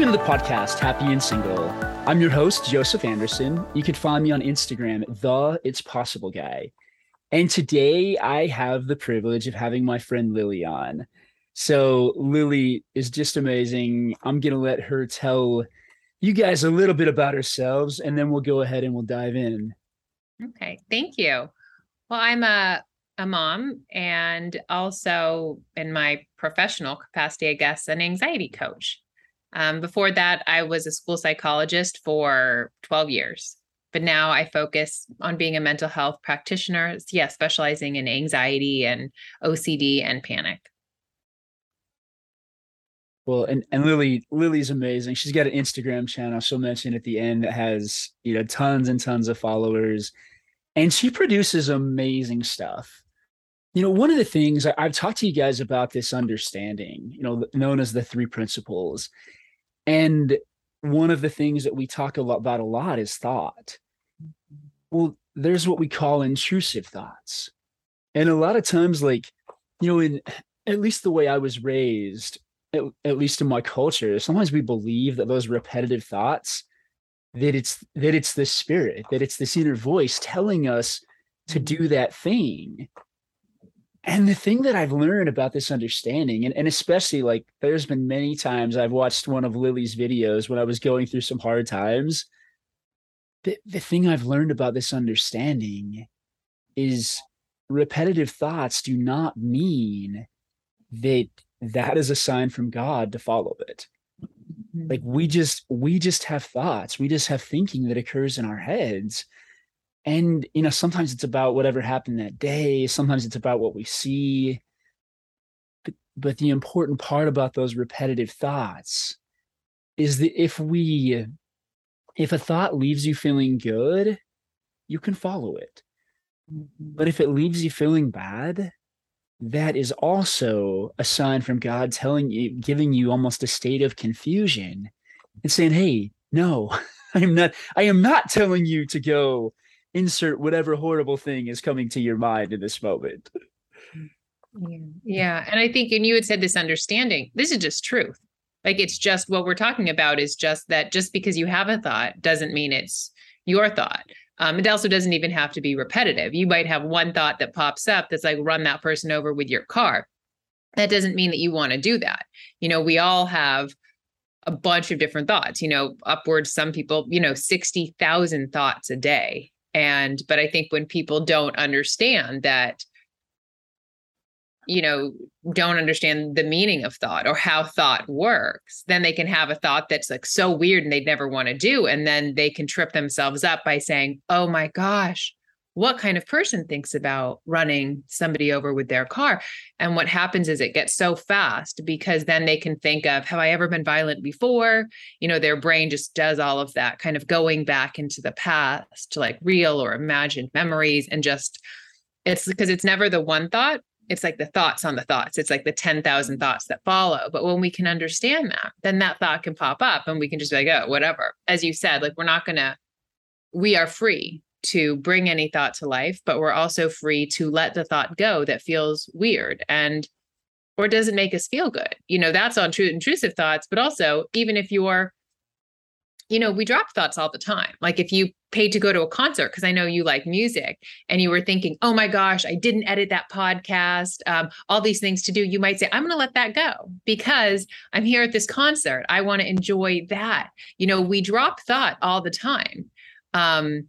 Welcome to the podcast, Happy and Single. I'm your host, Joseph Anderson. You can find me on Instagram, the It's Possible Guy. And today I have the privilege of having my friend Lily on. So Lily is just amazing. I'm going to let her tell you guys a little bit about ourselves, and then we'll go ahead and we'll dive in. Okay, thank you. Well, I'm a a mom and also in my professional capacity, I guess, an anxiety coach. Um, before that, I was a school psychologist for 12 years, but now I focus on being a mental health practitioner. Yeah, specializing in anxiety and OCD and panic. Well, and, and Lily, Lily's amazing. She's got an Instagram channel she'll mention at the end that has, you know, tons and tons of followers. And she produces amazing stuff. You know, one of the things I've talked to you guys about this understanding, you know, known as the three principles. And one of the things that we talk a lot about a lot is thought. Well, there's what we call intrusive thoughts. And a lot of times, like, you know, in at least the way I was raised, at, at least in my culture, sometimes we believe that those repetitive thoughts, that it's that it's the spirit, that it's this inner voice telling us to mm-hmm. do that thing and the thing that I've learned about this understanding, and, and especially like there's been many times I've watched one of Lily's videos when I was going through some hard times. The, the thing I've learned about this understanding is repetitive thoughts do not mean that that is a sign from God to follow it. Mm-hmm. Like we just we just have thoughts, we just have thinking that occurs in our heads and you know sometimes it's about whatever happened that day sometimes it's about what we see. But, but the important part about those repetitive thoughts is that if we if a thought leaves you feeling good you can follow it. But if it leaves you feeling bad that is also a sign from god telling you giving you almost a state of confusion and saying hey no i am not i am not telling you to go insert whatever horrible thing is coming to your mind in this moment. Yeah. yeah. And I think, and you had said this understanding, this is just truth. Like it's just what we're talking about is just that just because you have a thought doesn't mean it's your thought. Um, it also doesn't even have to be repetitive. You might have one thought that pops up that's like run that person over with your car. That doesn't mean that you want to do that. You know, we all have a bunch of different thoughts, you know, upwards, some people, you know, 60,000 thoughts a day and but i think when people don't understand that you know don't understand the meaning of thought or how thought works then they can have a thought that's like so weird and they'd never want to do and then they can trip themselves up by saying oh my gosh what kind of person thinks about running somebody over with their car. And what happens is it gets so fast because then they can think of have i ever been violent before? You know their brain just does all of that kind of going back into the past to like real or imagined memories and just it's because it's never the one thought it's like the thoughts on the thoughts. It's like the 10,000 thoughts that follow. But when we can understand that then that thought can pop up and we can just be like oh whatever. As you said like we're not going to we are free to bring any thought to life, but we're also free to let the thought go that feels weird and or doesn't make us feel good. You know, that's on true intrusive thoughts, but also even if you're you know, we drop thoughts all the time. Like if you paid to go to a concert, because I know you like music, and you were thinking, oh my gosh, I didn't edit that podcast, um, all these things to do, you might say, I'm going to let that go because I'm here at this concert. I want to enjoy that. You know, we drop thought all the time. Um,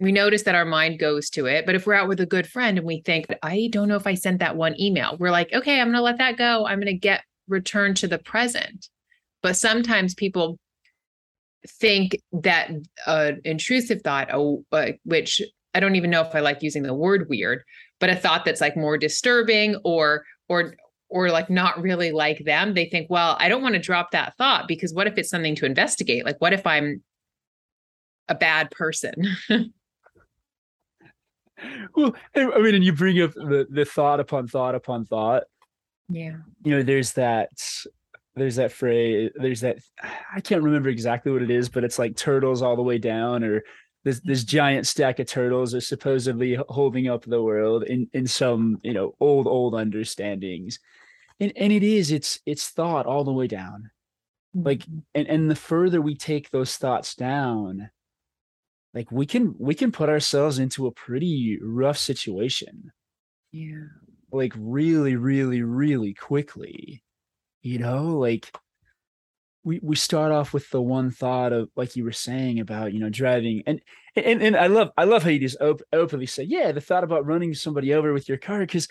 we notice that our mind goes to it. But if we're out with a good friend and we think, I don't know if I sent that one email, we're like, okay, I'm going to let that go. I'm going to get returned to the present. But sometimes people think that uh, intrusive thought, oh, uh, which I don't even know if I like using the word weird, but a thought that's like more disturbing or, or, or like not really like them, they think, well, I don't want to drop that thought because what if it's something to investigate? Like, what if I'm a bad person? well, I mean, and you bring up the the thought upon thought upon thought. Yeah. You know, there's that there's that phrase, there's that I can't remember exactly what it is, but it's like turtles all the way down, or this this giant stack of turtles are supposedly holding up the world in in some, you know, old, old understandings. And and it is, it's it's thought all the way down. like Mhm. and and the further we take those thoughts down like we can we can put ourselves into a pretty rough situation yeah. like really really really quickly you know like we we start off with the one thought of like you were saying about you know driving and and and I love I love how you just op- openly say yeah the thought about running somebody over with your car because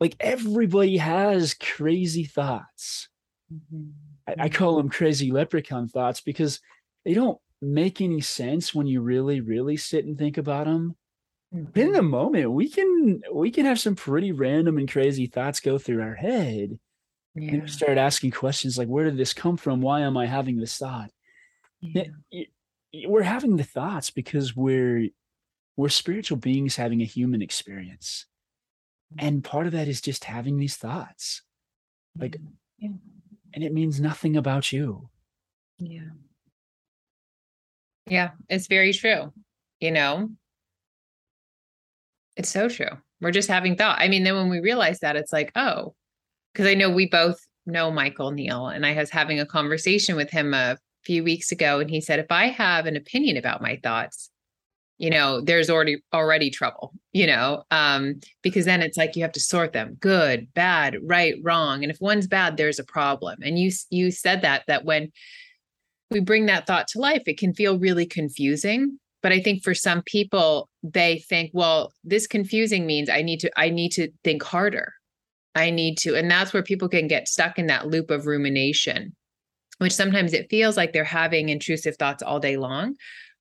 like everybody has crazy thoughts Mhm. I, I call them crazy leprechaun thoughts because they don't make any sense when you really really sit and think about them but in mm-hmm. the moment we can we can have some pretty random and crazy thoughts go through our head and Yeah. we start asking questions like where did this come from? Why am i having this thought? Yeah. We're having the thoughts because we're we're spiritual beings having a human experience. And mm-hmm. part of that is just having these thoughts. Like- yeah. and it means nothing about you. Yeah. Yeah, it's very true. You know, it's so true. We're just having thought. I mean, then when we realize that, it's like, oh, because I know we both know Michael Neill, and I was having a conversation with him a few weeks ago, and he said, if I have an opinion about my thoughts, you know, there's already already trouble, you know, um, because then it's like you have to sort them good, bad, right, wrong, and if one's bad, there's a problem. And you you said that that when we bring that thought to life, it can feel really confusing. But I think for some people, they think, well, this confusing means I need to, I need to think harder. I need to. And that's where people can get stuck in that loop of rumination, which sometimes it feels like they're having intrusive thoughts all day long,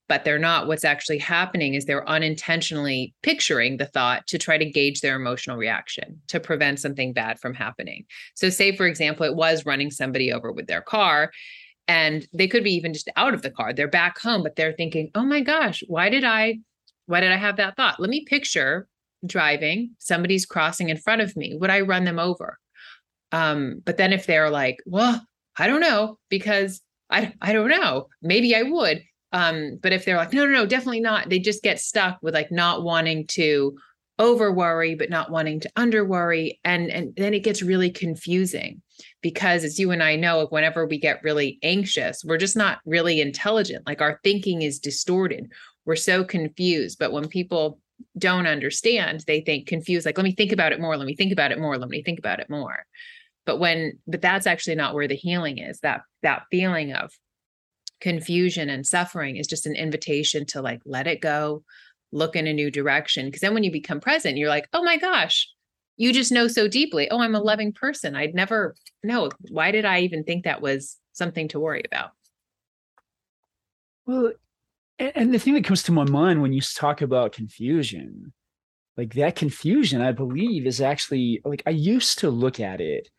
but they're not. What's actually happening is they're unintentionally picturing the thought to try to gauge their emotional reaction to prevent something bad from happening. So, say, for example, it was running somebody over with their car and they could be even just out of the car. They're back home but they're thinking oh my gosh why did i why did i have that thought? Let me picture driving somebody's crossing in front of me. Would i run them over? Um but then if they're like well i don't know because i i don't know. Maybe i would. Um but if they're like no no no definitely not they just get stuck with like not wanting to over worry but not wanting to under worry. And and then it gets really confusing because as you and I know, whenever we get really anxious, we're just not really intelligent. Like our thinking is distorted. We're so confused. But when people don't understand, they think confused, like, let me think about it more. Let me think about it more. Let me think about it more. But when, but that's actually not where the healing is. That that feeling of confusion and suffering is just an invitation to like let it go, look in a new direction. Because then when you become present, you're like, oh my gosh, you just know so deeply. Oh, I'm a loving person. I'd never know. Why did I even think that was something to worry about? Well, and the thing that comes to my mind when you talk about confusion, like that confusion, I believe is actually like I used to look at it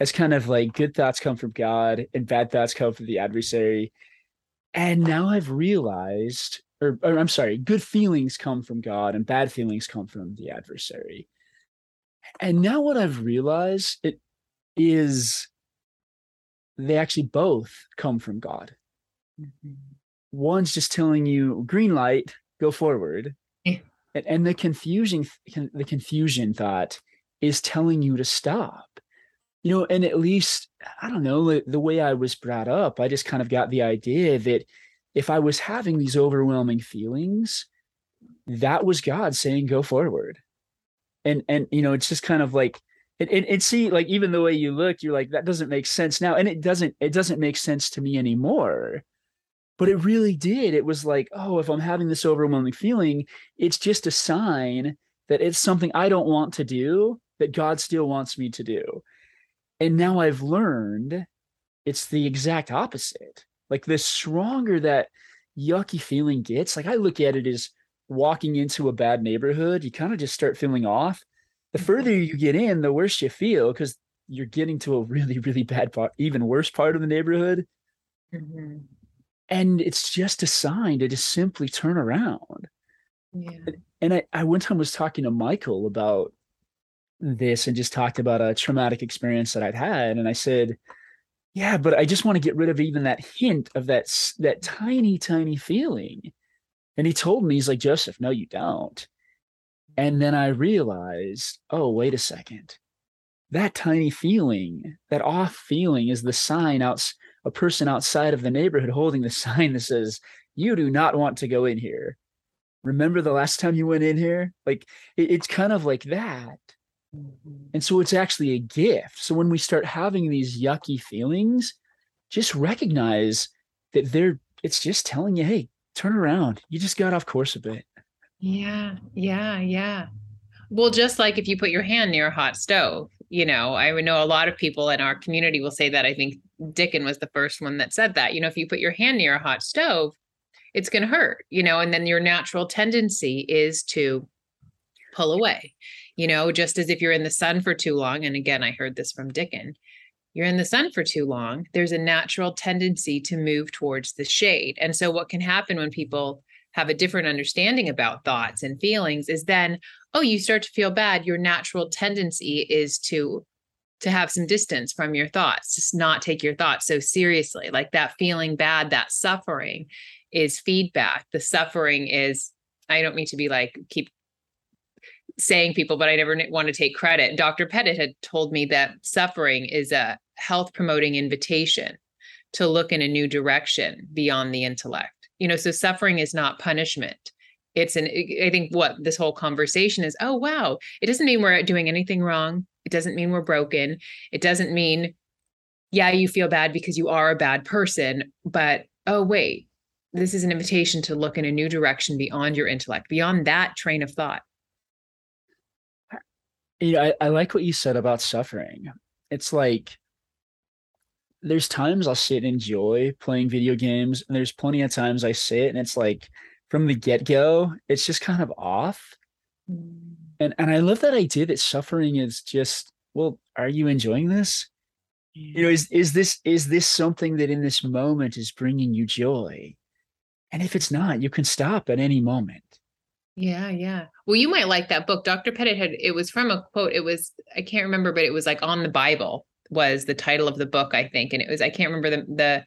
as kind of like good thoughts come from God and bad thoughts come from the adversary. And now I've realized, or, or I'm sorry, good feelings come from God and bad feelings come from the adversary. And now what I've realized it is they actually both come from God. Mm-hmm. One's just telling you green light go forward. Yeah. and, and the confusion the confusion thought is telling you to stop. You know and at least i don't know the way i was brought up i just kind of got the idea that if i was having these overwhelming feelings that was god saying go forward and and you know it's just kind of like it see like even the way you look you're like that doesn't make sense now and it doesn't it doesn't make sense to me anymore. But it really did. It was like oh if i'm having this overwhelming feeling it's just a sign that it's something i don't want to do that god still wants me to do. And now i've learned it's the exact opposite. Like the stronger that yucky feeling gets like i look at it as walking into a bad neighborhood you kind of just start feeling off. The further you get in the worse you feel because you're getting to a really really bad part even worse part of the neighborhood. Mhm. and it's just a sign to just simply turn around. Yeah. and I, I one time was talking to michael about this and just talked about a traumatic experience that i'd had and i said yeah but i just want to get rid of even that hint of that that tiny tiny feeling and he told me he's like joseph no you don't and then i realized oh wait a second that tiny feeling that off feeling is the sign out a person outside of the neighborhood holding the sign that says, You do not want to go in here. Remember the last time you went in here? Like it, it's kind of like that. Mm-hmm. And so it's actually a gift. So when we start having these yucky feelings, just recognize that they're it's just telling you, hey, turn around. You just got off course a bit. Yeah, yeah, yeah. Well, just like if you put your hand near a hot stove, you know, I know a lot of people in our community will say that. I think Dicken was the first one that said that. You know, if you put your hand near a hot stove, it's going to hurt, you know, and then your natural tendency is to pull away, you know, just as if you're in the sun for too long. And again, I heard this from Dicken. You're in the sun for too long, there's a natural tendency to move towards the shade. And so, what can happen when people have a different understanding about thoughts and feelings is then oh you start to feel bad your natural tendency is to to have some distance from your thoughts just not take your thoughts so seriously. Like that feeling bad that suffering is feedback. The suffering is i don't mean to be like keep saying people but i never want to take credit. Dr pettit had told me that suffering is a health promoting invitation to look in a new direction beyond the intellect. You know so suffering is not punishment. It's an i think what this whole conversation is oh wow it doesn't mean we're doing anything wrong. It doesn't mean we're broken. It doesn't mean yeah you feel bad because you are a bad person but oh wait this is an invitation to look in a new direction beyond your intellect beyond that train of thought. You know I, I like what you said about suffering. It's like there's times I'll sit and enjoy playing video games, and there's plenty of times I sit and it's like from the get go, it's just kind of off. Mm. And and I love that idea that suffering is just well, are you enjoying this? You know, is is this is this something that in this moment is bringing you joy? And if it's not, you can stop at any moment. Yeah, yeah. Well, you might like that book. Dr. Pettit had it was from a quote. It was I can't remember, but it was like on the Bible was the title of the book, I think, and it was I can't remember the the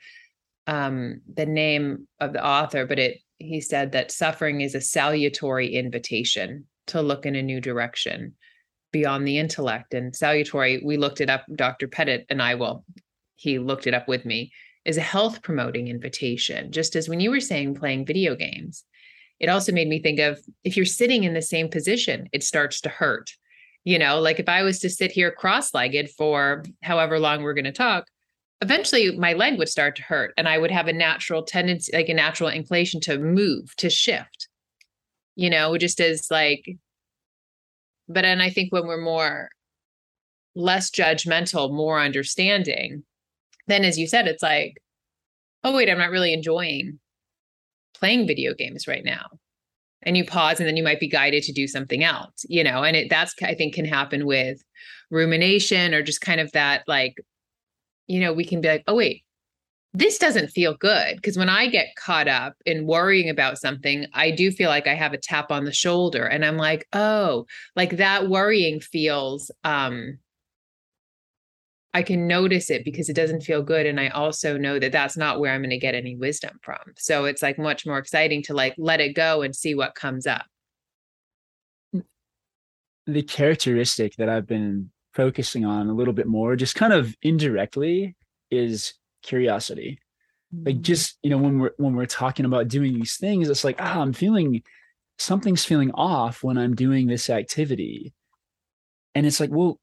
um the name of the author, but it he said that suffering is a salutary invitation to look in a new direction beyond the intellect. And salutary we looked it up dr pettit and i will he looked it up with me is a health promoting invitation. Just as when you were saying playing video games it also made me think of if you're sitting in the same position it starts to hurt you know like if i was to sit here cross-legged for however long we're going to talk eventually my leg would start to hurt and i would have a natural tendency like a natural inclination to move to shift you know just as like but and i think when we're more less judgmental more understanding then as you said it's like oh wait i'm not really enjoying playing video games right now and you pause and then you might be guided to do something else you know and it that's i think can happen with rumination or just kind of that like you know we can be like oh wait this doesn't feel good. Because when i get caught up in worrying about something i do feel like i have a tap on the shoulder and i'm like oh like that worrying feels um I can notice it because it doesn't feel good. And I also know that that's not where I'm going to get any wisdom from. So it's like much more exciting to like let it go and see what comes up. The characteristic that I've been focusing on a little bit more, just kind of indirectly, is curiosity. Like mm. just, you know, when we're when we're talking about doing these things, it's like, ah, I'm feeling something's feeling off when I'm doing this activity. And it's like, well,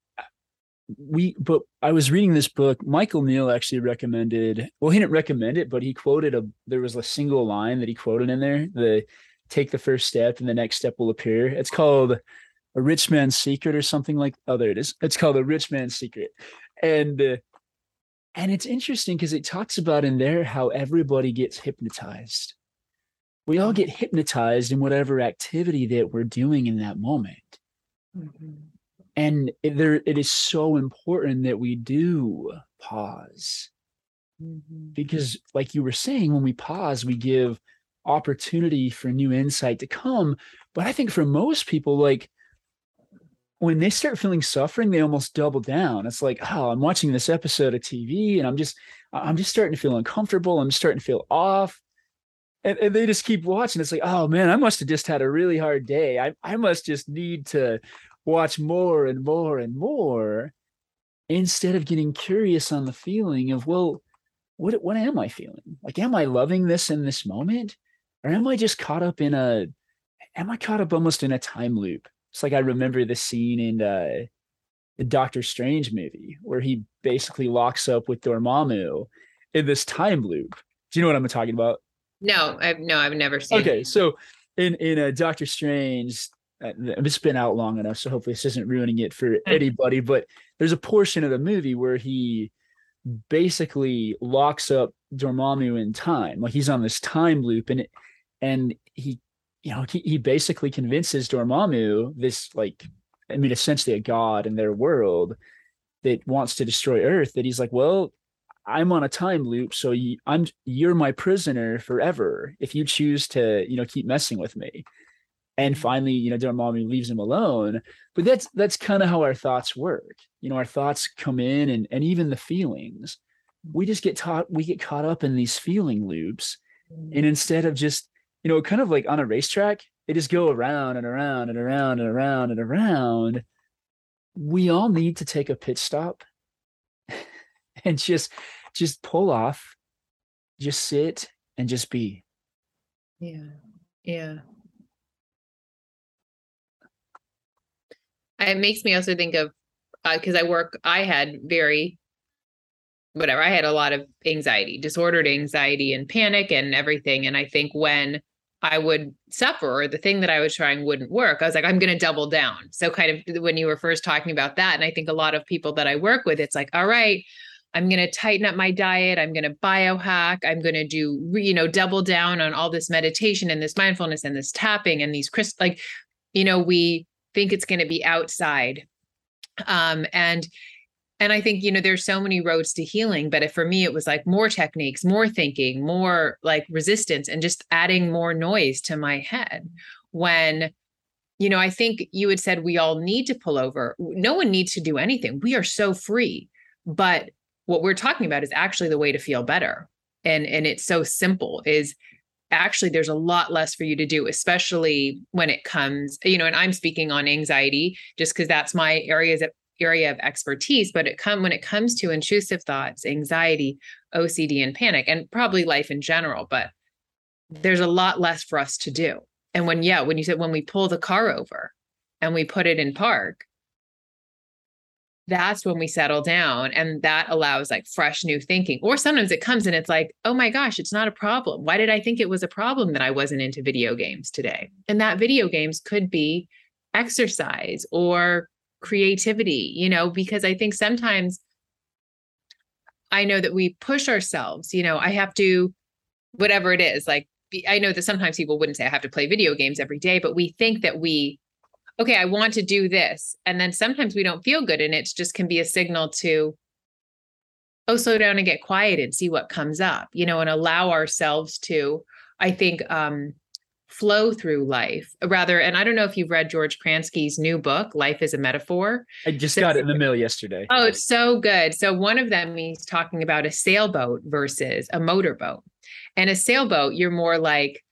we but I was reading this book. Michael Neill actually recommended. Well, he didn't recommend it, but he quoted a. There was a single line that he quoted in there. The take the first step, and the next step will appear. It's called a rich man's secret or something like. Oh, there it is. It's called a rich man's secret, and uh, and it's interesting because it talks about in there how everybody gets hypnotized. We all get hypnotized in whatever activity that we're doing in that moment. Mm-hmm and it, there it is so important that we do pause. Mm-hmm. because like you were saying when we pause we give opportunity for new insight to come. But i think for most people like when they start feeling suffering they almost double down. It's like oh i'm watching this episode of tv and i'm just i'm just starting to feel uncomfortable. I'm starting to feel off. And, and they just keep watching. It's like oh man i must have just had a really hard day. I, I must just need to watch more and more and more instead of getting curious on the feeling of, well, what what am I feeling? Like, am I loving this in this moment? Or am I just caught up in a am I caught up almost in a time loop? It's like I remember the scene in uh, the Doctor Strange movie where he basically locks up with Dormammu in this time loop. Do you know what I'm talking about? No, I've no, I've never seen. Okay, it. so in in a uh, Doctor Strange, Uh, it's been out long enough, so hopefully this isn't ruining it for hmm. anybody. But there's a portion of the movie where he basically locks up Dormammu in time, like he's on this time loop, and it, and he, you know, he, he basically convinces Dormammu, this like, I mean, essentially a god in their world that wants to destroy Earth, that he's like, well, I'm on a time loop, so you, I'm you're my prisoner forever if you choose to, you know, keep messing with me. And finally, you know, Dormammu leaves him alone. But that's that's kind of how our thoughts work. You know, our thoughts come in and and even the feelings. We just get taught we get caught up in these feeling loops. And mm-hmm. instead of just, you know, kind of like on a racetrack, they just go around and around and around and around and around. We all need to take a pit stop and just just pull off, just sit and just be. Yeah. Yeah. It makes me also think of because uh, I work, I had very whatever, I had a lot of anxiety, disordered anxiety and panic and everything. And I think when I would suffer or the thing that I was trying wouldn't work, I was like, I'm going to double down. So, kind of when you were first talking about that, and I think a lot of people that I work with, it's like, all right, I'm going to tighten up my diet. I'm going to biohack. I'm going to do, you know, double down on all this meditation and this mindfulness and this tapping and these crystal, like, you know, we think it's going to be outside. Um, and, and I think, you know, there's so many roads to healing, but for me, it was like more techniques, more thinking, more like resistance, and just adding more noise to my head when you know, I think you had said we all need to pull over. No one needs to do anything. We are so free. But what we're talking about is actually the way to feel better and and it's so simple is actually there's a lot less for you to do especially when it comes you know and i'm speaking on anxiety just because that's my areas of area of expertise but it come when it comes to intrusive thoughts anxiety ocd and panic and probably life in general but there's a lot less for us to do. And when yeah when you said when we pull the car over and we put it in park that's when we settle down and that allows like fresh new thinking. Or sometimes it comes and it's like oh my gosh it's not a problem. Why did i think it was a problem that i wasn't into video games today? And that video games could be exercise or creativity you know because i think sometimes i know that we push ourselves you know i have to whatever it is like i know that sometimes people wouldn't say i have to play video games every day but we think that we okay, I want to do this. And then sometimes we don't feel good. And it just can be a signal to, oh, slow down and get quiet and see what comes up, you know, and allow ourselves to, I think, um, flow through life rather. And I don't know if you've read George Pransky's new book, Life is a Metaphor. I just so, got it in the mail yesterday. Oh, it's so good. So one of them he's talking about a sailboat versus a motorboat. And a sailboat, you're more like,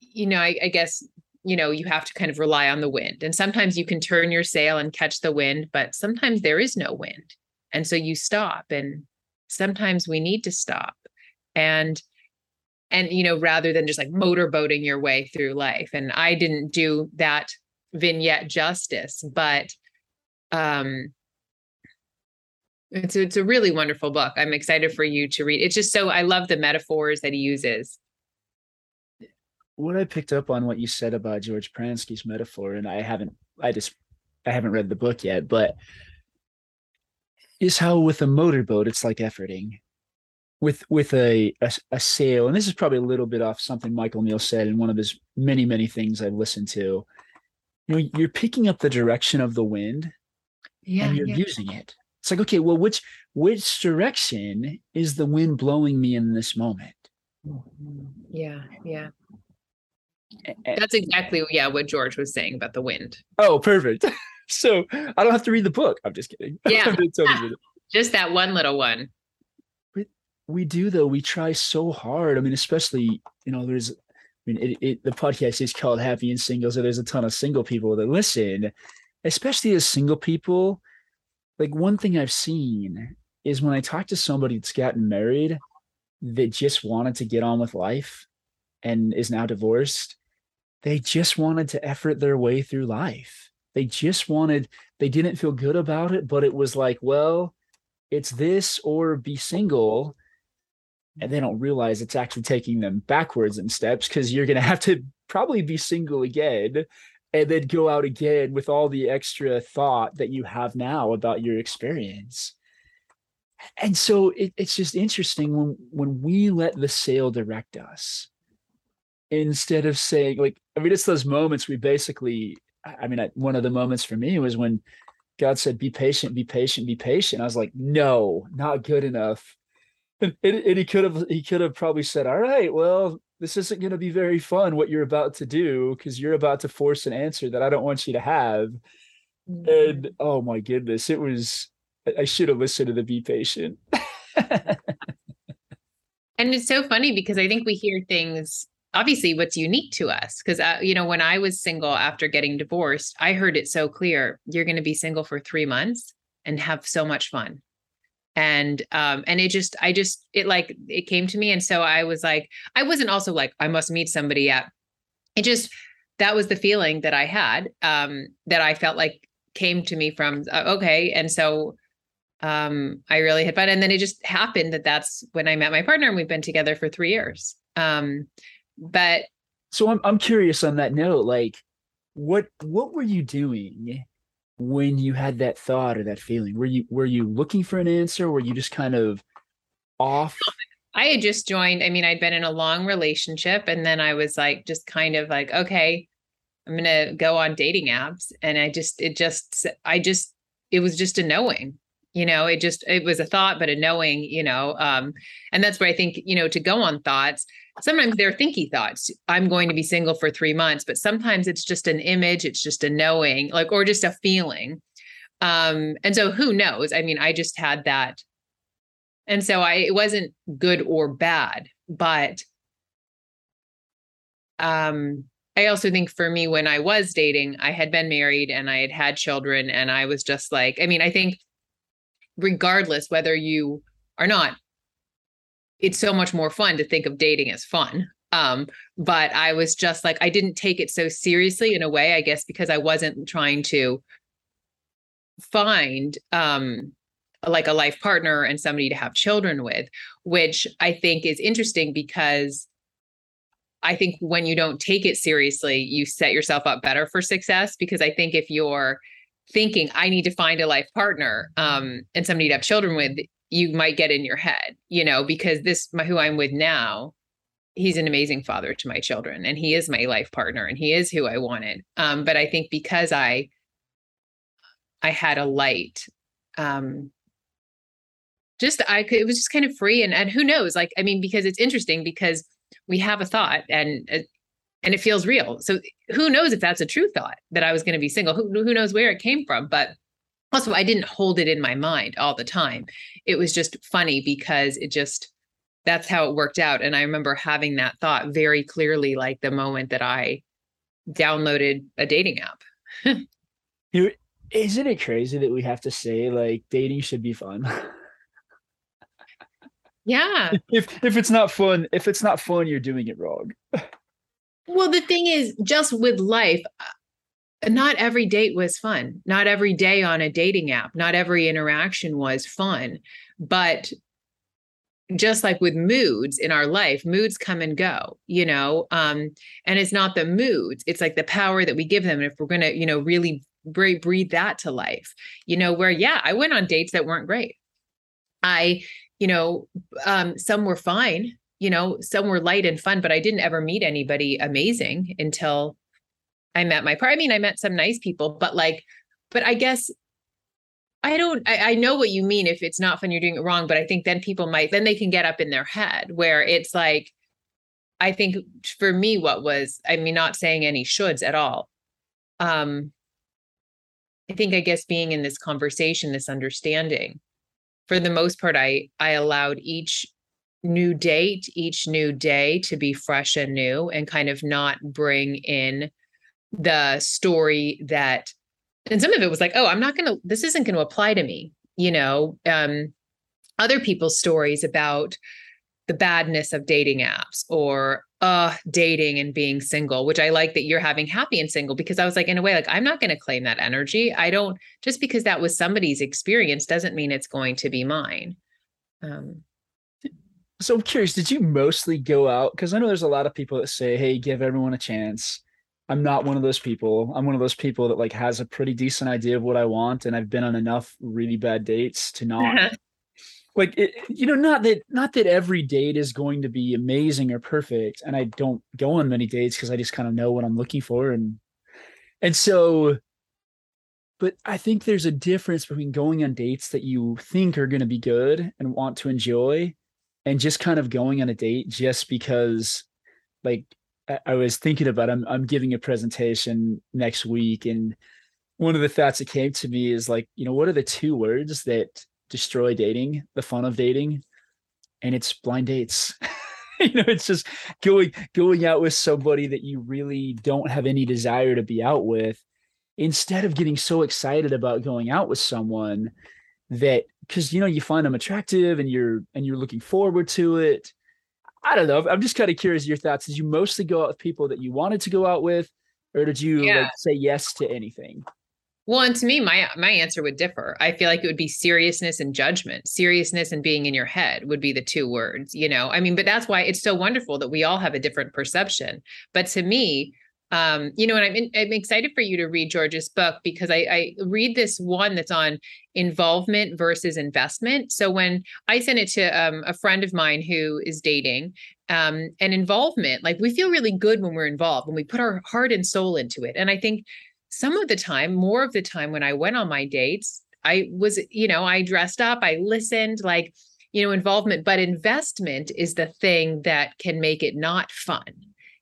you know, I, I guess you know you have to kind of rely on the wind. And sometimes you can turn your sail and catch the wind but sometimes there is no wind. And so you stop and sometimes we need to stop. And and you know rather than just like motorboating your way through life. And i didn't do that vignette justice but um it's it's a really wonderful book. I'm excited for you to read. It's just so i love the metaphors that he uses what I picked up on what you said about George Pransky's metaphor, and I haven't, I just, I haven't read the book yet, but is how with a motorboat, it's like efforting. With with a, a, a sail, and this is probably a little bit off something Michael Neill said in one of his many many things I've listened to. You know, you're picking up the direction of the wind, yeah, and you're yeah. using it. It's like, okay, well, which which direction is the wind blowing me in this moment? Yeah, yeah. Eh, eh. That's exactly yeah what George was saying about the wind. Oh, perfect. so I don't have to read the book. I'm just kidding. Yeah, just that one little one. But we do though. We try so hard. I mean, especially you know, there's. I mean, it, it the podcast is called Happy and Single, so there's a ton of single people that listen, especially as single people. Like one thing I've seen is when I talk to somebody that's gotten married that just wanted to get on with life and is now divorced, they just wanted to effort their way through life. They just wanted, they didn't feel good about it, but it was like, well, it's this or be single. And they don't realize it's actually taking them backwards in steps because you're going to have to probably be single again and then go out again with all the extra thought that you have now about your experience and so it, it's just interesting when when we let the sail direct us instead of saying like i mean it's those moments we basically i mean one of the moments for me was when god said be patient be patient be patient i was like no not good enough and, and he could have he could have probably said all right well this isn't going to be very fun what you're about to do because you're about to force an answer that i don't want you to have mm-hmm. and oh my goodness it was I should have listened to the Be Patient. and it's so funny because I think we hear things obviously what's unique to us because uh, you know when i was single after getting divorced i heard it so clear you're going to be single for three months and have so much fun and um and it just i just it like it came to me and so i was like i wasn't also like i must meet somebody yet it just that was the feeling that i had um that i felt like came to me from uh, okay and so um, I really had fun. And then it just happened that that's when I met my partner and we've been together for three years. Um, but so I'm, I'm curious on that note, like what, what were you doing when you had that thought or that feeling? Were you, were you looking for an answer? Were you just kind of off? I had just joined. I mean, I'd been in a long relationship and then I was like, just kind of like, okay, I'm going to go on dating apps. And I just, it just, I just, it was just a knowing you know it just it was a thought but a knowing you know um and that's where i think you know to go on thoughts sometimes they're thinky thoughts. I'm going to be single for three months but sometimes it's just an image it's just a knowing like or just a feeling. Um and so who knows? I mean i just had that. And so i it wasn't good or bad but um I also think for me, when I was dating, I had been married and I had had children, and I was just like, I mean, I think regardless whether you are not it's so much more fun to think of dating as fun. Um but i was just like i didn't take it so seriously in a way i guess because i wasn't trying to find um like a life partner and somebody to have children with which i think is interesting because i think when you don't take it seriously you set yourself up better for success because i think if you're thinking I need to find a life partner um, and somebody to have children with, you might get in your head, you know, because this my, who I'm with now, he's an amazing father to my children and he is my life partner and he is who I wanted. Um, but I think because I I had a light, um, just I could it was just kind of free and and who knows, like I mean, because it's interesting because we have a thought and uh, and it feels real. So who knows if that's a true thought that I was going to be single? Who, who knows where it came from? But also, I didn't hold it in my mind all the time. It was just funny because it just that's how it worked out. And I remember having that thought very clearly, like the moment that I downloaded a dating app. you isn't it crazy that we have to say like dating should be fun? yeah. If if it's not fun, if it's not fun, you're doing it wrong. Well, the thing is, just with life, not every date was fun. Not every day on a dating app, not every interaction was fun. But just like with moods in our life, moods come and go, you know. Um, and it's not the moods, it's like the power that we give them. And if we're gonna, you know, really breathe that to life, you know, where yeah, I went on dates that weren't great. I, you know, um, some were fine, you know, some were light and fun, but I didn't ever meet anybody amazing until I met my partner. I mean, I met some nice people, but like, but I guess I don't, I, I, know what you mean if it's not fun, you're doing it wrong, but I think then people might, then they can get up in their head where it's like, I think for me, what was, I mean, not saying any shoulds at all. Um, I think, I guess being in this conversation, this understanding, for the most part, I, I allowed each new date each new day to be fresh and new and kind of not bring in the story that and some of it was like oh i'm not going to this isn't going to apply to me you know? Um other people's stories about the badness of dating apps or uh dating and being single which i like that you're having happy and single because i was like in a way like i'm not going to claim that energy. I don't just because that was somebody's experience doesn't mean it's going to be mine. Um so i'm curious did you mostly go out? Because i know there's a lot of people that say hey give everyone a chance i'm not one of those people. I'm one of those people that like has a pretty decent idea of what i want and i've been on enough really bad dates to not like it, you know not that not that every date is going to be amazing or perfect and i don't go on many dates because i just kind of know what i'm looking for and and so but i think there's a difference between going on dates that you think are going to be good and want to enjoy and just kind of going on a date just because like i, was thinking about I'm, I'm giving a presentation next week and one of the thoughts that came to me is like you know what are the two words that destroy dating, the fun of dating, and it's blind dates. you know, it's just going going out with somebody that you really don't have any desire to be out with instead of getting so excited about going out with someone that because you know you find them attractive and you're and you're looking forward to it i don't know i'm just kind of curious your thoughts did you mostly go out with people that you wanted to go out with or did you yeah. like say yes to anything well, and to me, my my answer would differ. I feel like it would be seriousness and judgment. Seriousness and being in your head would be the two words, you know. I mean, but that's why it's so wonderful that we all have a different perception. But to me, um, you know, and I'm in, I'm excited for you to read George's book because I, I read this one that's on involvement versus investment. So when I sent it to um, a friend of mine who is dating, um, and involvement, like we feel really good when we're involved, when we put our heart and soul into it. And I think some of the time, more of the time when I went on my dates, I was, you know, I dressed up, I listened, like, you know, involvement, but investment is the thing that can make it not fun,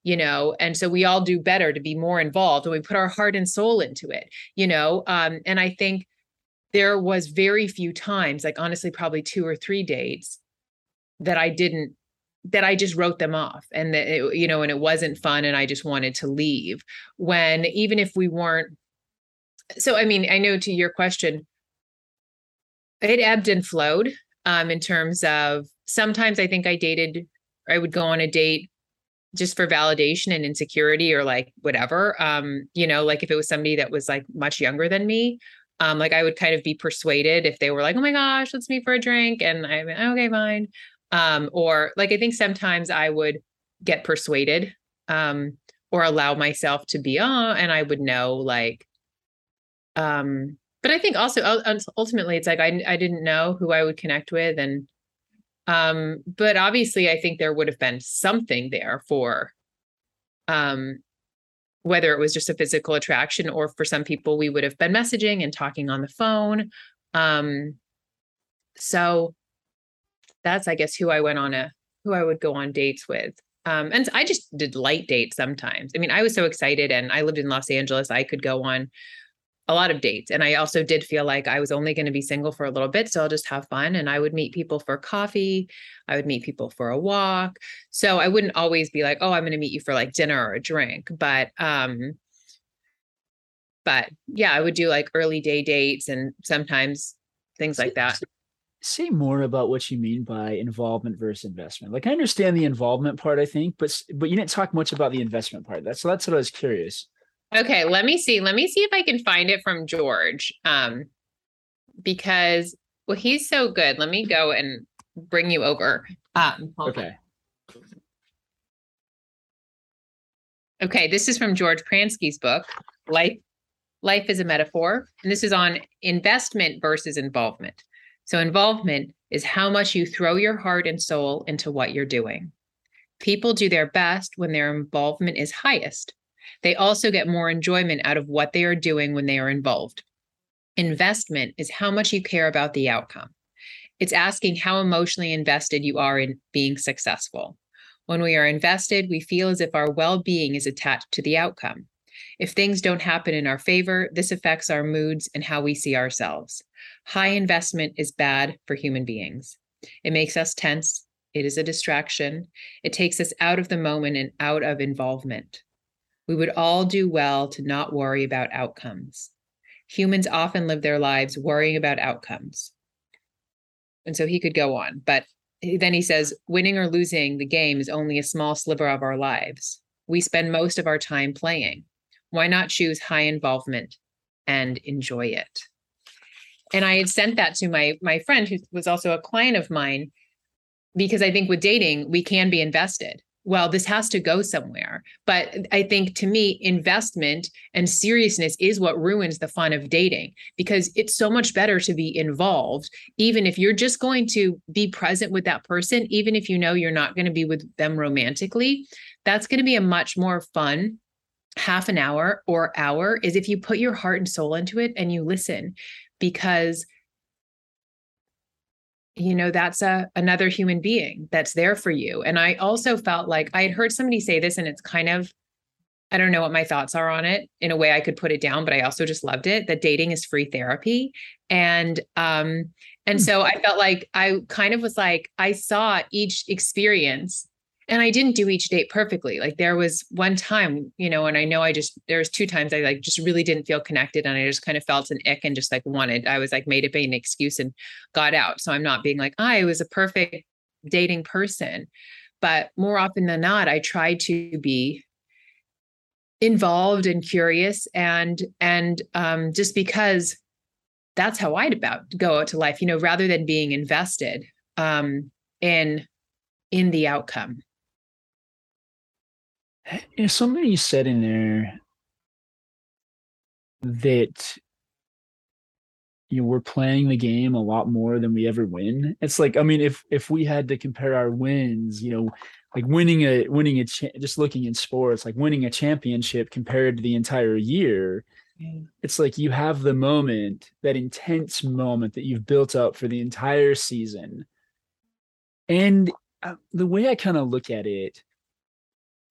you know, and so we all do better to be more involved and we put our heart and soul into it, you know, um, and I think there was very few times, like honestly, probably two or three dates that I didn't that I just wrote them off and that it, you know and it wasn't fun and I just wanted to leave when even if we weren't so I mean I know to your question it ebbed and flowed um in terms of sometimes I think I dated I would go on a date just for validation and insecurity or like whatever um you know like if it was somebody that was like much younger than me um like I would kind of be persuaded if they were like oh my gosh let's meet for a drink and I'm okay fine um, or like I think sometimes I would get persuaded um, or allow myself to be oh and I would know like um but I think also ultimately it's like I I didn't know who I would connect with and um but obviously I think there would have been something there for um whether it was just a physical attraction or for some people we would have been messaging and talking on the phone um so that's I guess who I went on a who I would go on dates with. Um, and I just did light dates sometimes. I mean, I was so excited, and I lived in Los Angeles. I could go on a lot of dates, and I also did feel like I was only going to be single for a little bit, so I'll just have fun. And I would meet people for coffee. I would meet people for a walk. So I wouldn't always be like, "Oh, I'm going to meet you for like dinner or a drink," but um, but yeah, I would do like early day dates and sometimes things like that say more about what you mean by involvement versus investment. Like I understand the involvement part, I think, but but you didn't talk much about the investment part. That's so that's what I was curious. Okay, let me see. Let me see if I can find it from George. Um, because well, he's so good. Let me go and bring you over. Um, okay. Okay, this is from George Pransky's book, Life Life is a Metaphor. And this is on investment versus involvement. So, involvement is how much you throw your heart and soul into what you're doing. People do their best when their involvement is highest. They also get more enjoyment out of what they are doing when they are involved. Investment is how much you care about the outcome. It's asking how emotionally invested you are in being successful. When we are invested, we feel as if our well being is attached to the outcome. If things don't happen in our favor, this affects our moods and how we see ourselves. High investment is bad for human beings. It makes us tense. It is a distraction. It takes us out of the moment and out of involvement. We would all do well to not worry about outcomes. Humans often live their lives worrying about outcomes. And so he could go on. But then he says, winning or losing the game is only a small sliver of our lives. We spend most of our time playing. Why not choose high involvement and enjoy it? And I had sent that to my my friend who was also a client of mine because I think with dating we can be invested well, this has to go somewhere. But I think to me, investment and seriousness is what ruins the fun of dating because it's so much better to be involved, even if you're just going to be present with that person, even if you know you're not going to be with them romantically. That's going to be a much more fun half an hour or hour is if you put your heart and soul into it and you listen because you know that's a another human being that's there for you and i also felt like i had heard somebody say this and it's kind of i don't know what my thoughts are on it in a way i could put it down but i also just loved it that dating is free therapy and um and hmm. so i felt like i kind of was like i saw each experience and I didn't do each date perfectly. Like there was one time, you know, and I know I just there was two times I like just really didn't feel connected and I just kind of felt an ick and just like wanted, I was like made it be an excuse and got out. So I'm not being like, I was a perfect dating person. But more often than not, I tried to be involved and curious and and um just because that's how I'd about go out to life, you know, rather than being invested um in in the outcome you know, somebody said in there that you know we're playing the game a lot more than we ever win. It's like I mean, if if we had to compare our wins, you know, like winning a winning a cha- just looking in sports, like winning a championship compared to the entire year, it's like you have the moment, that intense moment that you've built up for the entire season, and uh, the way I kind of look at it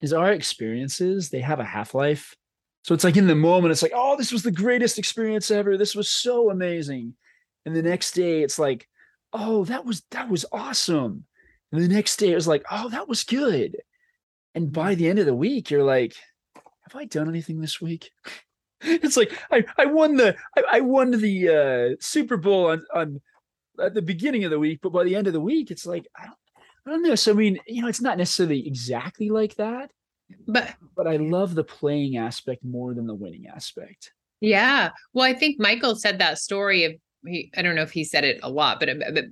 is our experiences, they have a half life. So it's like in the moment, it's like, oh, this was the greatest experience ever. This was so amazing. And the next day, it's like, oh, that was that was awesome. And the next day, it was like, oh, that was good. And by the end of the week, you're like, have I done anything this week? it's like I, I won the I, I won the uh, Super Bowl on on at the beginning of the week, but by the end of the week, it's like I don't I don't know. So I mean, you know, it's not necessarily exactly like that, but but I love the playing aspect more than the winning aspect. Yeah. Well, I think Michael said that story of he. I don't know if he said it a lot, but um, a,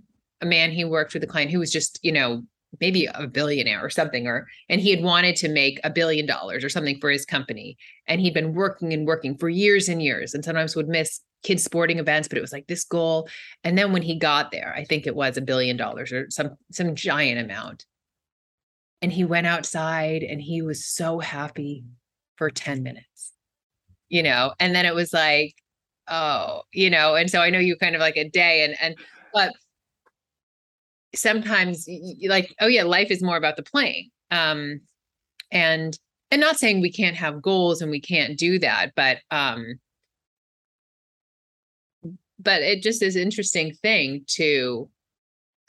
a man he worked with a client who was just you know maybe a billionaire or something or and he had wanted to make a billion dollars or something for his company and he'd been working and working for years and years and sometimes would miss kids sporting events but it was like this goal. And then when he got there i think it was a billion dollars or some some giant amount. And he went outside and he was so happy for 10 minutes you know? And then it was like oh you know? And so i know you kind of like a day and and but sometimes like oh yeah life is more about the playing um and and not saying we can't have goals and we can't do that but um but it just is interesting thing to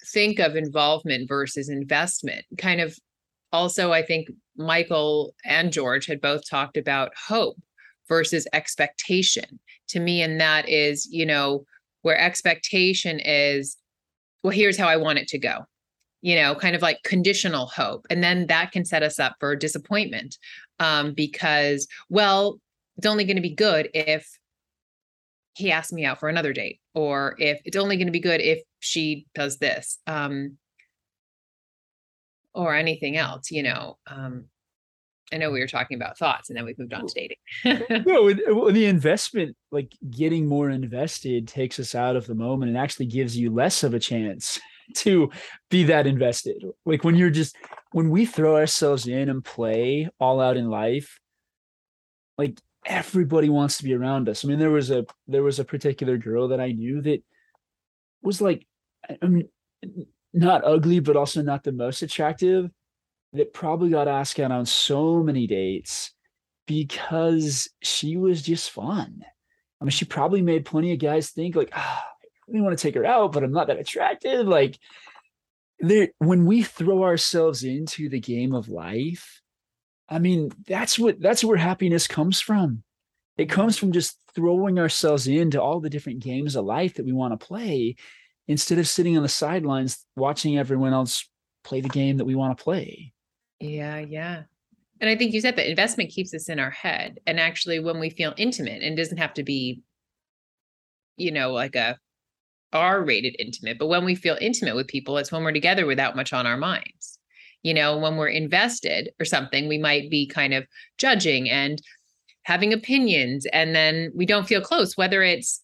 think of involvement versus investment kind of also i think michael and george had both talked about hope versus expectation to me and that is you know where expectation is well, here's how I want it to go. You know, kind of like conditional hope. And then that can set us up for disappointment um, because, well, it's only going to be good if he asks me out for another date, or if it's only going to be good if she does this, um, or anything else, you know. Um, I know we were talking about thoughts and then we moved on to dating. no, the investment, like getting more invested, takes us out of the moment and actually gives you less of a chance to be that invested. Like when you're just, when we throw ourselves in and play all out in life, like everybody wants to be around us. I mean, there was a, there was a particular girl that I knew that was like, I mean, not ugly, but also not the most attractive that probably got asked out on so many dates because she was just fun. I mean, she probably made plenty of guys think like, ah, I really want to take her out, but I'm not that attractive. Like, there, when we throw ourselves into the game of life, I mean, that's what that's where happiness comes from. It comes from just throwing ourselves into all the different games of life that we want to play instead of sitting on the sidelines watching everyone else play the game that we want to play. Yeah, yeah. And I think you said that investment keeps us in our head. And actually, when we feel intimate, and doesn't have to be, you know, like a R rated intimate, but when we feel intimate with people, it's when we're together without much on our minds. You know, when we're invested or something, we might be kind of judging and having opinions, and then we don't feel close, whether it's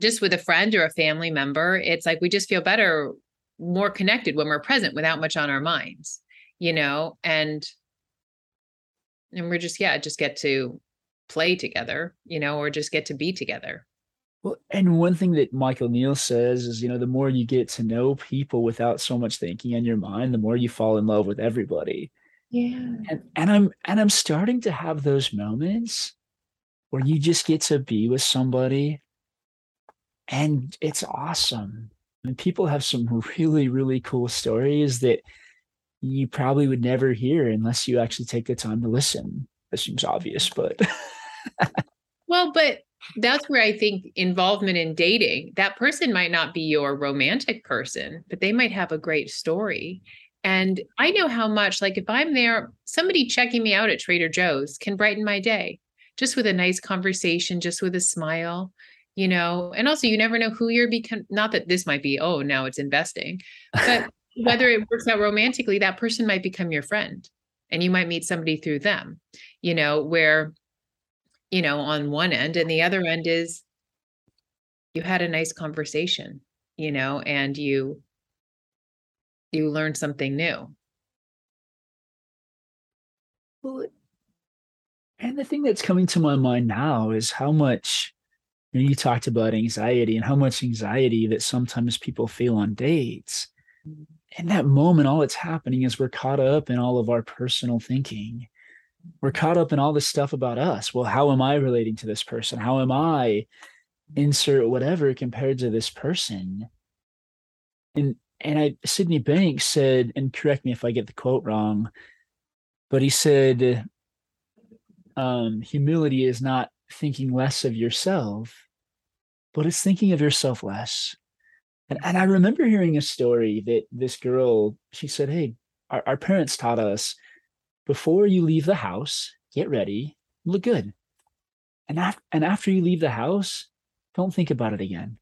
just with a friend or a family member. It's like we just feel better, more connected when we're present without much on our minds, you know, and and we're just, yeah, just get to play together, you know, or just get to be together. Well, and one thing that Michael Neill says is, you know, the more you get to know people without so much thinking in your mind, the more you fall in love with everybody. Yeah. And and I'm and I'm starting to have those moments where you just get to be with somebody and it's awesome. And people have some really, really cool stories that you probably would never hear unless you actually take the time to listen. That seems obvious, but well, but that's where I think involvement in dating, that person might not be your romantic person, but they might have a great story. And I know how much, like, if I'm there, somebody checking me out at Trader Joe's can brighten my day just with a nice conversation, just with a smile, you know. And also, you never know who you're become. Not that this might be, oh, now it's investing, but whether it works out romantically, that person might become your friend and you might meet somebody through them, you know, where you know, on one end, and the other end is you had a nice conversation, you know, and you you learned something new. Well, and the thing that's coming to my mind now is how much you, know, you talked about anxiety and how much anxiety that sometimes people feel on dates. Mm-hmm. In that moment, all that's happening is we're caught up in all of our personal thinking we're caught up in all this stuff about us. Well, how am I relating to this person? How am I insert whatever compared to this person? And and I Sydney Banks said, and correct me if I get the quote wrong, but he said, um, humility is not thinking less of yourself, but it's thinking of yourself less. And, and I remember hearing a story that this girl, she said, Hey, our, our parents taught us before you leave the house, get ready, look good. And after, and after you leave the house, don't think about it again.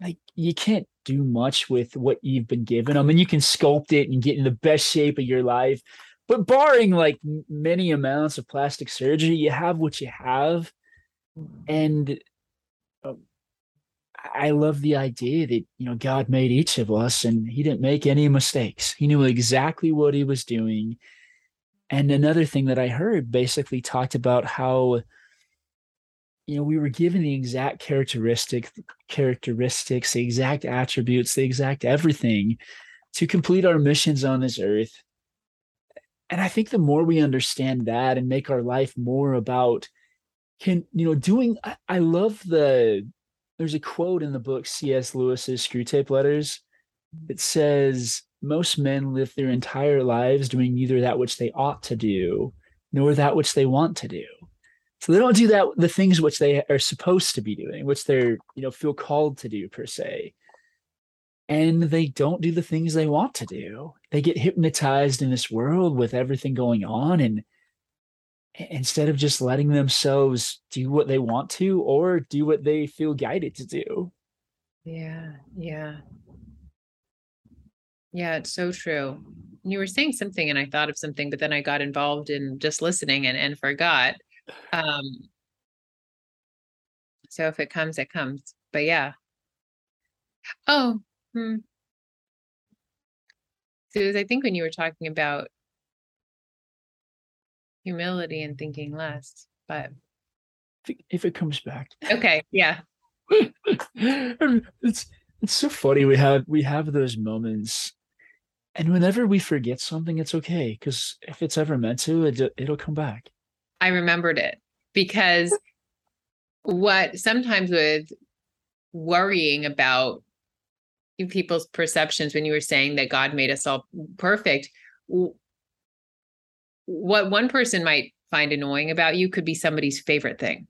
Like you can't do much with what you've been given. I mean, you can sculpt it and get in the best shape of your life, but barring like many amounts of plastic surgery, you have what you have. And I love the idea that, you know, God made each of us and he didn't make any mistakes. He knew exactly what he was doing. And another thing that I heard basically talked about how, you know, we were given the exact characteristic characteristics, the exact attributes, the exact everything to complete our missions on this earth. And I think the more we understand that and make our life more about can, you know, doing I, I love the there's a quote in the book C.S. Lewis's Screwtape Letters that says most men live their entire lives doing neither that which they ought to do nor that which they want to do. So they don't do that the things which they are supposed to be doing, which they're, you know, feel called to do per se. And they don't do the things they want to do. They get hypnotized in this world with everything going on and instead of just letting themselves do what they want to or do what they feel guided to do. Yeah, yeah. Yeah, it's so true. You were saying something and I thought of something, but then I got involved in just listening and, and forgot. Um so if it comes, it comes. But yeah. Oh, hmm. So I think when you were talking about humility and thinking less. But if it comes back, okay, yeah. it's it's so funny. We have we have those moments, and whenever we forget something, it's okay because if it's ever meant to, it, it'll come back. I remembered it because what sometimes with worrying about people's perceptions when you were saying that God made us all perfect what one person might find annoying about you could be somebody's favorite thing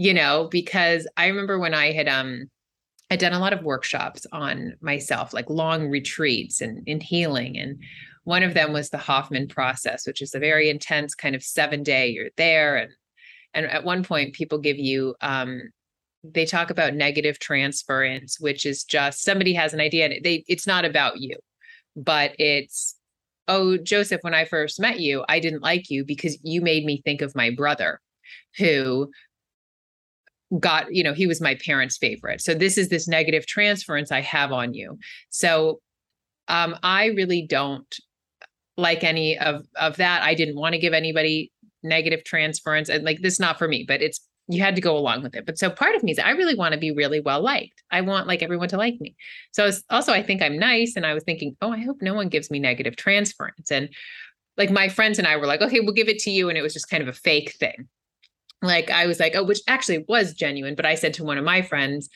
you know, because I remember when I had um I'd done a lot of workshops on myself, like long retreats and in healing. And one of them was the Hoffman process, which is a very intense kind of seven day you're there. And and at one point people give you um they talk about negative transference, which is just somebody has an idea and they it's not about you, but it's oh, Joseph, when I first met you, I didn't like you because you made me think of my brother who got, you know, he was my parents' favorite. So this is this negative transference I have on you. So um, I really don't like any of of that. I didn't want to give anybody negative transference and like this not for me, but it's you had to go along with it. But so part of me is I really want to be really well liked. I want like everyone to like me. So also I think I'm nice. And I was thinking, oh, I hope no one gives me negative transference. And like my friends and I were like, okay, we'll give it to you. And it was just kind of a fake thing. Like I was like, oh, which actually was genuine. But I said to one of my friends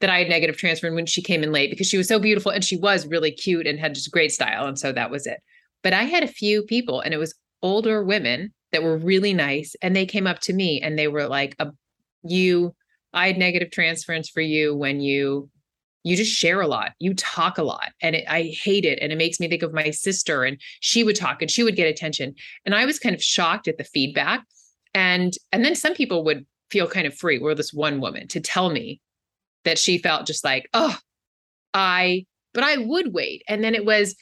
that I had negative transference when she came in late because she was so beautiful and she was really cute and had just great style. And so that was it. But I had a few people and it was older women that were really nice and they came up to me and they were like you i had negative transference for you when you you just share a lot you talk a lot and it, i hate it and it makes me think of my sister and she would talk and she would get attention and i was kind of shocked at the feedback and and then some people would feel kind of free or this one woman to tell me that she felt just like oh i but i would wait and then it was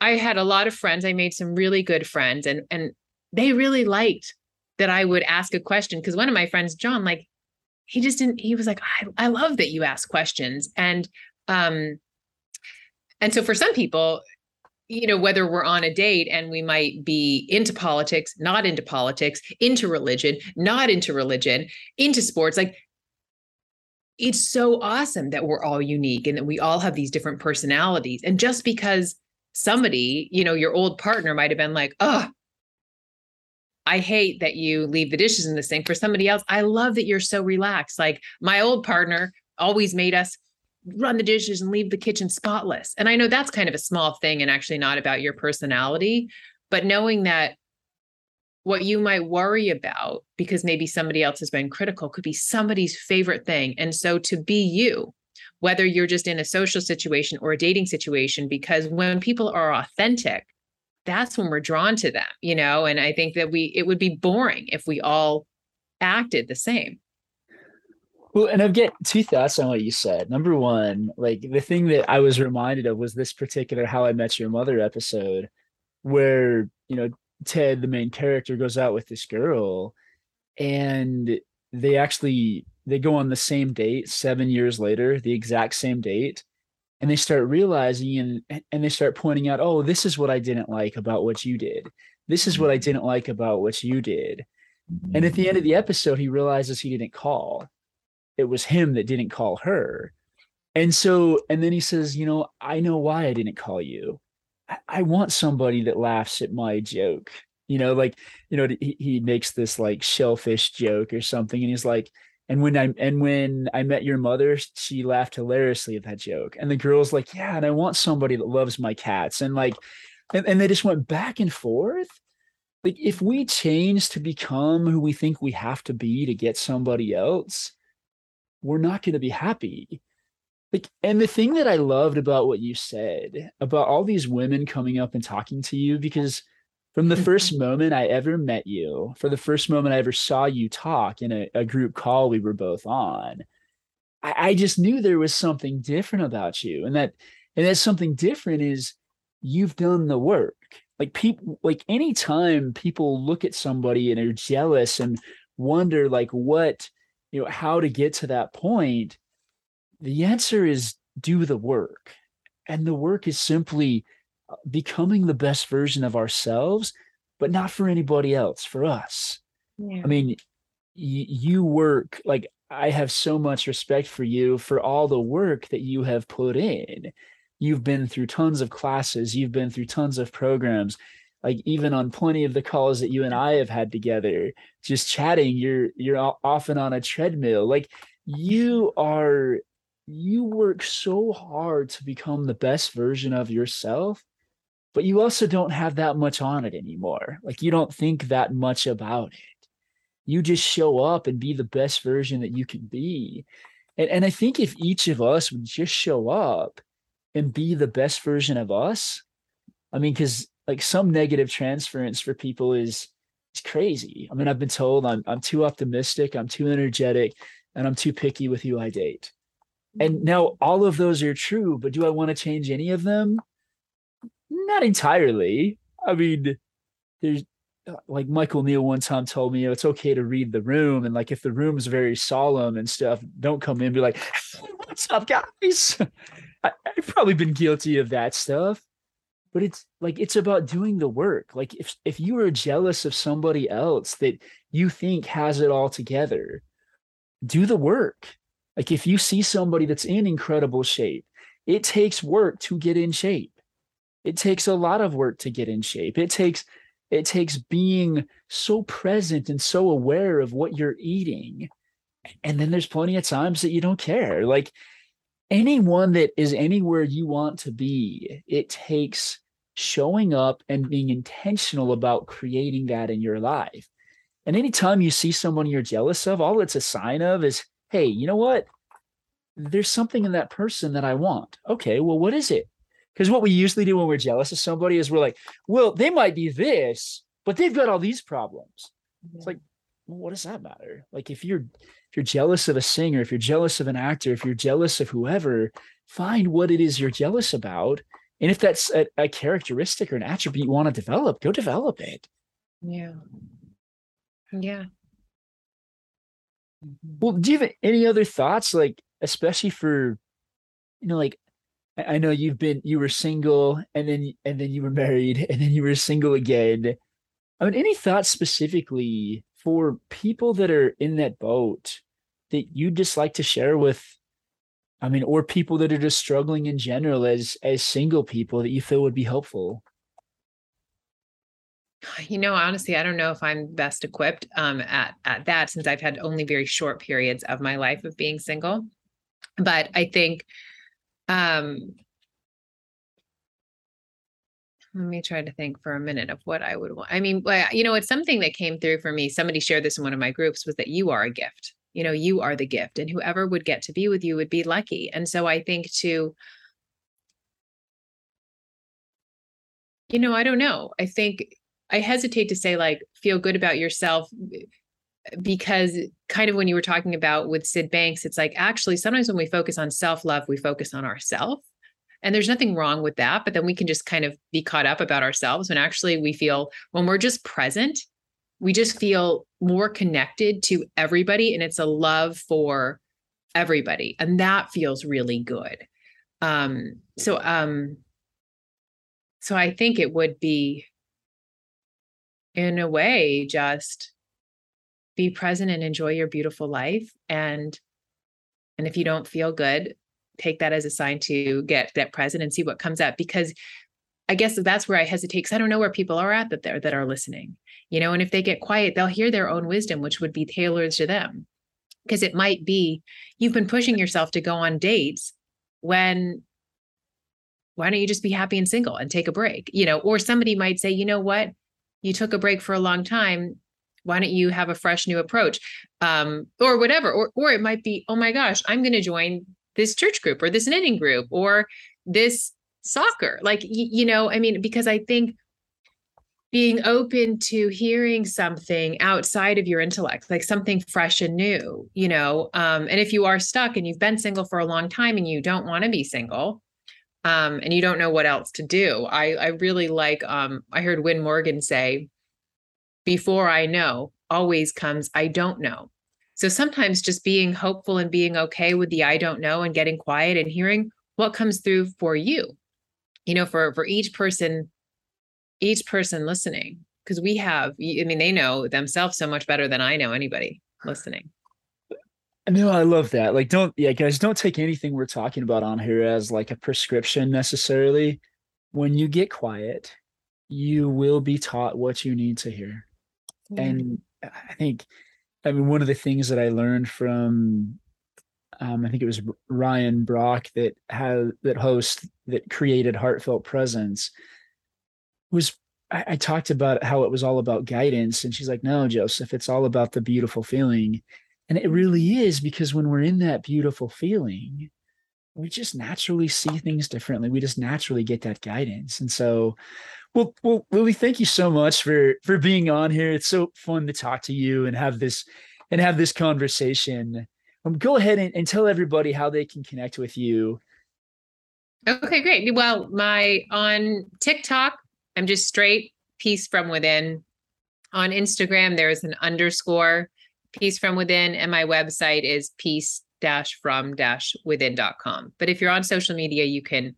i had a lot of friends i made some really good friends and and they really liked that I would ask a question because one of my friends, John, like he just didn't, he was like, I, I love that you ask questions. And um, and so for some people, you know, whether we're on a date and we might be into politics, not into politics, into religion, not into religion, into sports, like it's so awesome that we're all unique and that we all have these different personalities. And just because somebody, you know, your old partner might have been like, oh, I hate that you leave the dishes in the sink for somebody else. I love that you're so relaxed. Like my old partner always made us run the dishes and leave the kitchen spotless. And I know that's kind of a small thing and actually not about your personality, but knowing that what you might worry about because maybe somebody else has been critical could be somebody's favorite thing. And so to be you, whether you're just in a social situation or a dating situation, because when people are authentic, that's when we're drawn to them, you know? And I think that we, it would be boring if we all acted the same. Well, and I've got two thoughts on what you said. Number one, like the thing that I was reminded of was this particular How I Met Your Mother episode where, you know, Ted, the main character, goes out with this girl and they actually they go on the same date seven years later, the exact same date and they start realizing and and they start pointing out oh this is what i didn't like about what you did. This is what i mm-hmm. didn't like about what you did. And at the end of mm-hmm. the episode he realizes he didn't call. It was him that didn't call her. And so and then he says you know i know why i didn't call you. I, I want somebody that laughs at my joke. You know like you know he, he makes this like shellfish joke or something and he's like and when I and when I met your mother, she laughed hilariously at that joke. And the girl's like, Yeah, and I want somebody that loves my cats. And like, and, and they just went back and forth. Like, if we change to become who we think we have to be to get somebody else, we're not going to be happy. Like, and the thing that I loved about what you said about all these women coming up and talking to you, because from the mm-hmm. first moment I ever met you, for the first moment I ever saw you talk in a, a group call we were both on, I, I, just knew there was something different about you. And that and that something different is you've done the work. Like people like anytime people look at somebody and are jealous and wonder like what, you know, how to get to that point, the answer is do the work. And the work is simply becoming the best version of ourselves, but not for anybody else, for us. Yeah. I mean, y- you work like I have so much respect for you for all the work that you have put in. You've been through tons of classes, you've been through tons of programs. Like even on plenty of the calls that you and I have had together, just chatting, you're you're often on a treadmill. Like you are you work so hard to become the best version of yourself but you also don't have that much on it anymore. Like you don't think that much about it. you just show up and be the best version that you can be. And, and I think if each of us would just show up and be the best version of us, I mean, because like some negative transference for people is is crazy. I mean, I've been told I'm I'm too optimistic, I'm too energetic, and I'm too picky with who I date. And now all of those are true, but do I want to change any of them? Not entirely. I mean, there's uh, like Michael Neill one time told me, it's okay to read the room. And like if the room's very solemn and stuff, don't come in and be like, what's up, guys? I, I've probably been guilty of that stuff. But it's like it's about doing the work. Like if if you are jealous of somebody else that you think has it all together, do the work. Like if you see somebody that's in incredible shape, it takes work to get in shape. It takes a lot of work to get in shape. It takes it takes being so present and so aware of what you're eating. And then there's plenty of times that you don't care. Like anyone that is anywhere you want to be, it takes showing up and being intentional about creating that in your life. And anytime you see someone you're jealous of, all it's a sign of is, hey, you know what? There's something in that person that I want. Okay, well, what is it? Because what we usually do when we're jealous of somebody is we're like, well, they might be this, but they've got all these problems. Yeah. It's like, well, what does that matter? Like if you're if you're jealous of a singer, if you're jealous of an actor, if you're jealous of whoever, find what it is you're jealous about. And if that's a, a characteristic or an attribute you want to develop, go develop it. Yeah. Yeah. Well, do you have any other thoughts, like especially for, you know, like I know you've been you were single and then and then you were married and then you were single again. I mean, any thoughts specifically for people that are in that boat that you'd just like to share with? I mean, or people that are just struggling in general as as single people that you feel would be helpful. You know, honestly, I don't know if I'm best equipped um, at at that since I've had only very short periods of my life of being single. But I think um, let me try to think for a minute of what I would want. I mean, you know, it's something that came through for me. Somebody shared this in one of my groups was that you are a gift. You know, you are the gift, and whoever would get to be with you would be lucky. And so I think to, you know, I don't know. I think I hesitate to say like feel good about yourself because kind of when you were talking about with Syd Banks, it's like actually sometimes when we focus on self love, we focus on ourself. And there's nothing wrong with that. But then we can just kind of be caught up about ourselves when actually we feel when we're just present, we just feel more connected to everybody. And it's a love for everybody. And that feels really good. Um, so um, so I think it would be in a way just be present and enjoy your beautiful life. And and if you don't feel good take that as a sign to get that present and see what comes up because i guess that's where i hesitate because i don't know where people are at that there that are listening you know and if they get quiet they'll hear their own wisdom which would be tailored to them. Because it might be you've been pushing yourself to go on dates when why don't you just be happy and single and take a break you know? Or somebody might say you know what? You took a break for a long time why don't you have a fresh new approach? Um, or whatever or or it might be oh my gosh i'm going to join this church group or this knitting group or this soccer. Like y- you know i mean because i think being open to hearing something outside of your intellect like something fresh and new you know um, and if you are stuck and you've been single for a long time and you don't want to be single um, and you don't know what else to do i i really like um, i heard win morgan say before I know always comes, I don't know. So sometimes just being hopeful and being okay with the I don't know and getting quiet and hearing what comes through for you. You know, for for each person, each person listening, because we have, I mean, they know themselves so much better than I know anybody listening. No, I love that. Like, don't, yeah, guys, don't take anything we're talking about on here as like a prescription necessarily. When you get quiet, you will be taught what you need to hear. And I think, I mean, one of the things that I learned from, um, I think it was Ryan Brock that had that host that created Heartfelt Presence was I, I talked about how it was all about guidance, and she's like, "No, Joseph, it's all about the beautiful feeling." And it really is because when we're in that beautiful feeling, we just naturally see things differently. We just naturally get that guidance. And so, well, well, Lily, thank you so much for for being on here. It's so fun to talk to you and have this and have this conversation. Um, go ahead and, and tell everybody how they can connect with you. Okay, great. Well, my on TikTok, I'm just straight peace from within. On Instagram, there's an underscore peace from within, and my website is peace from dash within.com. But if you're on social media, you can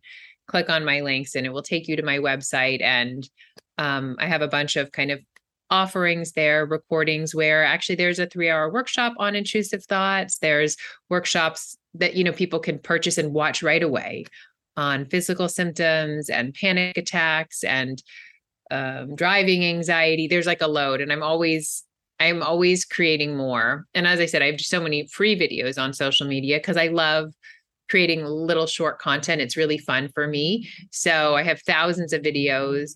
click on my links and it will take you to my website. And um, I have a bunch of kind of offerings there, recordings where actually there's a three hour workshop on intrusive thoughts. There's workshops that, you know, people can purchase and watch right away on physical symptoms and panic attacks and um, driving anxiety. There's like a load. And I'm always I'm always creating more. And as I said, I have so many free videos on social media because I love creating little short content. It's really fun for me. So I have thousands of videos.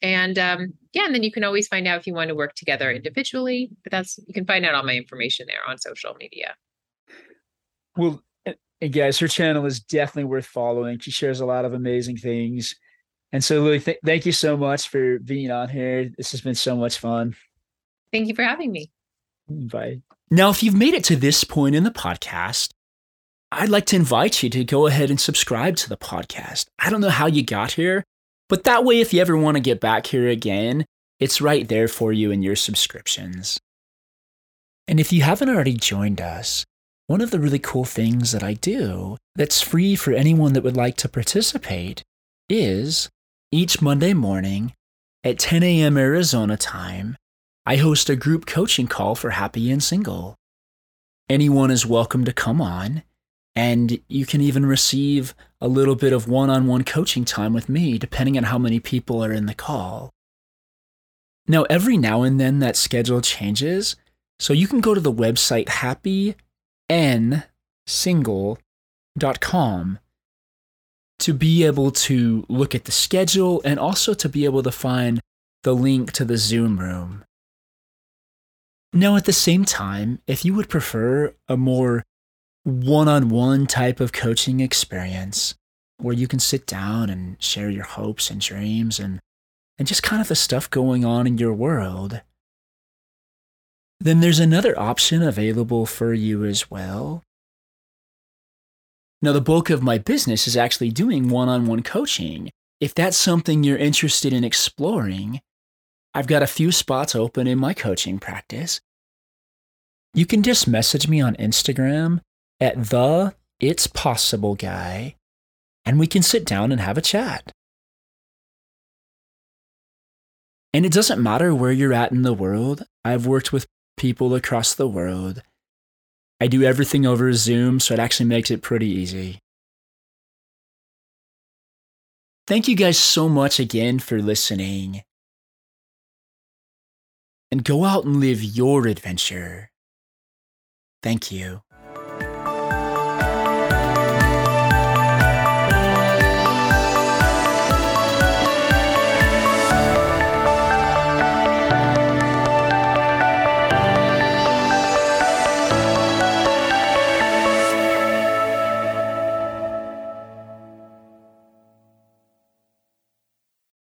And um, yeah, and then you can always find out if you want to work together individually. But that's you can find out all my information there on social media. Well, and guys, her channel is definitely worth following. She shares a lot of amazing things. And so, Lily, th- thank you so much for being on here. This has been so much fun. Thank you for having me. Bye. Now, if you've made it to this point in the podcast, I'd like to invite you to go ahead and subscribe to the podcast. I don't know how you got here, but that way, if you ever want to get back here again, it's right there for you in your subscriptions. And if you haven't already joined us, one of the really cool things that I do that's free for anyone that would like to participate is each Monday morning at 10 a.m. Arizona time, I host a group coaching call for happy and single. Anyone is welcome to come on, and you can even receive a little bit of one on one coaching time with me, depending on how many people are in the call. Now, every now and then that schedule changes, so you can go to the website happynsingle.com to be able to look at the schedule and also to be able to find the link to the Zoom room. Now, at the same time, if you would prefer a more one on one type of coaching experience where you can sit down and share your hopes and dreams and, and just kind of the stuff going on in your world, then there's another option available for you as well. Now, the bulk of my business is actually doing one on one coaching. If that's something you're interested in exploring, I've got a few spots open in my coaching practice. You can just message me on Instagram at the It's Possible Guy, and we can sit down and have a chat. And it doesn't matter where you're at in the world. I've worked with people across the world. I do everything over Zoom, so it actually makes it pretty easy. Thank you guys so much again for listening and go out and live your adventure. Thank you.